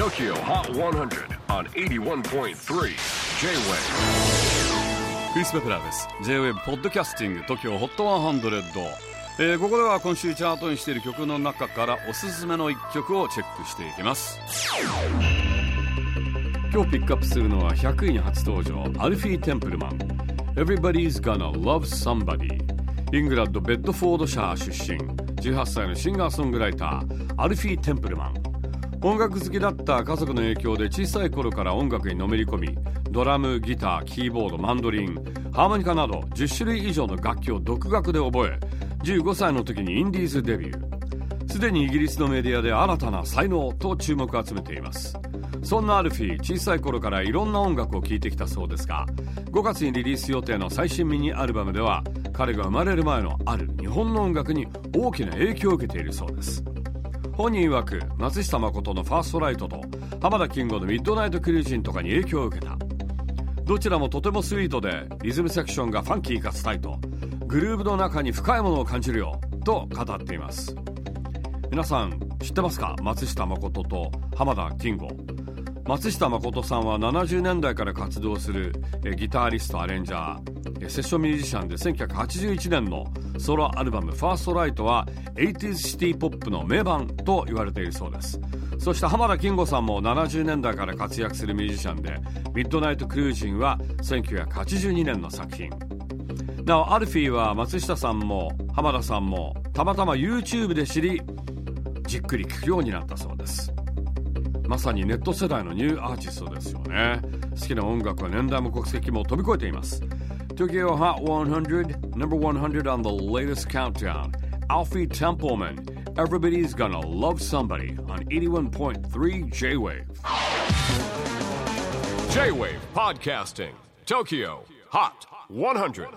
TOKYO HOT 100 on 81.3 J-WAVE クリス・ベプラーです。J-WAVE ポッドキャスティング TOKYO HOT 100、えー、ここでは今週チャートにしている曲の中からおすすめの一曲をチェックしていきます。今日ピックアップするのは100位に初登場アルフィー・テンプルマン。Everybody's Gonna Love Somebody イングランド・ベッドフォードシャー出身。18歳のシンガーソングライターアルフィー・テンプルマン。音楽好きだった家族の影響で小さい頃から音楽にのめり込みドラムギターキーボードマンドリンハーモニカなど10種類以上の楽器を独学で覚え15歳の時にインディーズデビュー。すでにイギリスのメディアで新たな才能と注目を集めています。そんなアルフィー小さい頃からいろんな音楽を聴いてきたそうですが5月にリリース予定の最新ミニアルバムでは彼が生まれる前のある日本の音楽に大きな影響を受けているそうです。本人曰く松下誠のファーストライトと浜田金吾のミッドナイトクルージンとかに影響を受けた。どちらもとてもスイートでリズムセクションがファンキーかつタイトグルーヴの中に深いものを感じるよと語っています。皆さん知ってますか？松下誠と浜田金吾松下誠さんは70年代から活動するギタリストアレンジャーセッションミュージシャンで1981年のソロアルバム「ファーストライトは 80s シティポップの名盤と言われているそうです。そして浜田金吾さんも70年代から活躍するミュージシャンでミッドナイトクルージンは1982年の作品。なおアルフィーは松下さんも浜田さんもたまたま YouTube で知りじっくり聴くようになったそうです。まさにネット世代のニューアーティストですよね好きな音楽は年代も国籍も飛び越えています Tokyo Hot 100 Number 100 on the latest countdown Alfie Templeman Everybody's Gonna Love Somebody on 81.3 J-Wave J-Wave Podcasting Tokyo HOT 100